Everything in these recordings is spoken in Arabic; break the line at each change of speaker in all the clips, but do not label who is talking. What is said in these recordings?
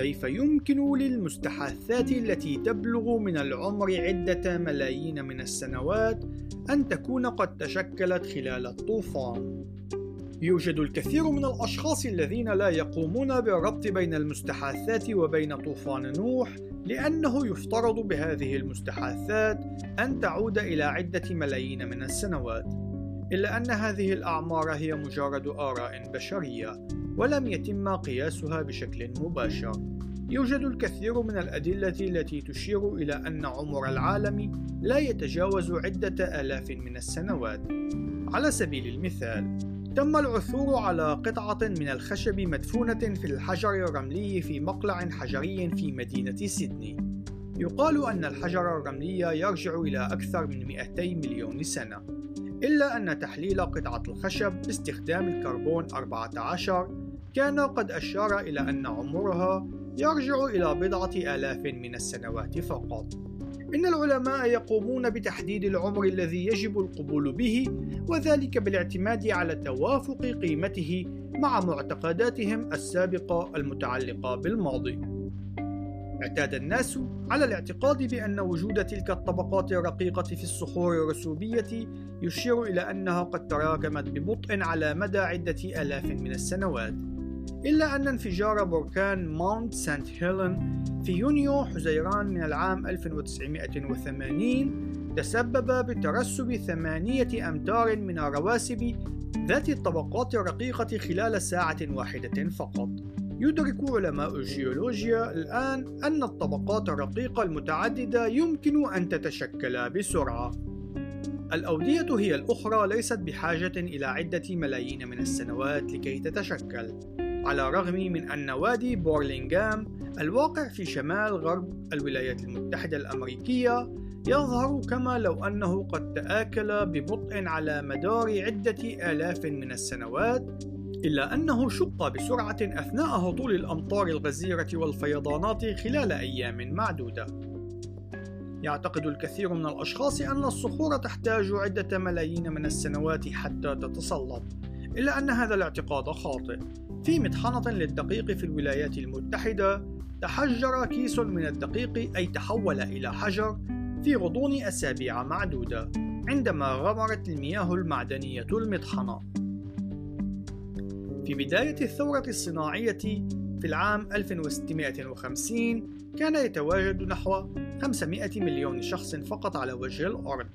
كيف يمكن للمستحاثات التي تبلغ من العمر عدة ملايين من السنوات أن تكون قد تشكلت خلال الطوفان؟ يوجد الكثير من الأشخاص الذين لا يقومون بالربط بين المستحاثات وبين طوفان نوح لأنه يفترض بهذه المستحاثات أن تعود إلى عدة ملايين من السنوات إلا أن هذه الأعمار هي مجرد آراء بشرية ولم يتم قياسها بشكل مباشر. يوجد الكثير من الأدلة التي تشير إلى أن عمر العالم لا يتجاوز عدة آلاف من السنوات. على سبيل المثال تم العثور على قطعة من الخشب مدفونة في الحجر الرملي في مقلع حجري في مدينة سيدني. يقال أن الحجر الرملي يرجع إلى أكثر من 200 مليون سنة، إلا أن تحليل قطعة الخشب باستخدام الكربون 14 كان قد أشار إلى أن عمرها يرجع إلى بضعة آلاف من السنوات فقط. إن العلماء يقومون بتحديد العمر الذي يجب القبول به وذلك بالاعتماد على توافق قيمته مع معتقداتهم السابقة المتعلقة بالماضي. اعتاد الناس على الاعتقاد بأن وجود تلك الطبقات الرقيقة في الصخور الرسوبية يشير إلى أنها قد تراكمت ببطء على مدى عدة آلاف من السنوات. إلا أن انفجار بركان ماونت سانت هيلين في يونيو حزيران من العام 1980 تسبب بترسب ثمانية أمتار من الرواسب ذات الطبقات الرقيقة خلال ساعة واحدة فقط. يدرك علماء الجيولوجيا الآن أن الطبقات الرقيقة المتعددة يمكن أن تتشكل بسرعة. الأودية هي الأخرى ليست بحاجة إلى عدة ملايين من السنوات لكي تتشكل. على الرغم من أن وادي بورلينغام الواقع في شمال غرب الولايات المتحدة الأمريكية يظهر كما لو أنه قد تآكل ببطء على مدار عدة آلاف من السنوات إلا أنه شق بسرعة أثناء هطول الأمطار الغزيرة والفيضانات خلال أيام معدودة. يعتقد الكثير من الأشخاص أن الصخور تحتاج عدة ملايين من السنوات حتى تتصلب، إلا أن هذا الاعتقاد خاطئ. في مطحنة للدقيق في الولايات المتحدة تحجر كيس من الدقيق أي تحول إلى حجر في غضون أسابيع معدودة عندما غمرت المياه المعدنية المطحنة. في بداية الثورة الصناعية في العام 1650 كان يتواجد نحو 500 مليون شخص فقط على وجه الأرض.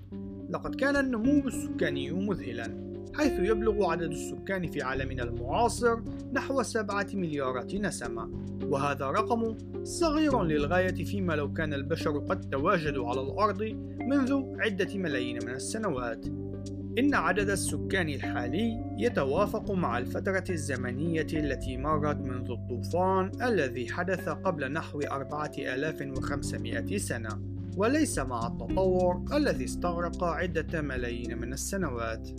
لقد كان النمو السكاني مذهلا حيث يبلغ عدد السكان في عالمنا المعاصر نحو سبعة مليارات نسمة. وهذا رقم صغير للغاية فيما لو كان البشر قد تواجدوا على الأرض منذ عدة ملايين من السنوات. إن عدد السكان الحالي يتوافق مع الفترة الزمنية التي مرت منذ الطوفان الذي حدث قبل نحو 4500 سنة وليس مع التطور الذي استغرق عدة ملايين من السنوات.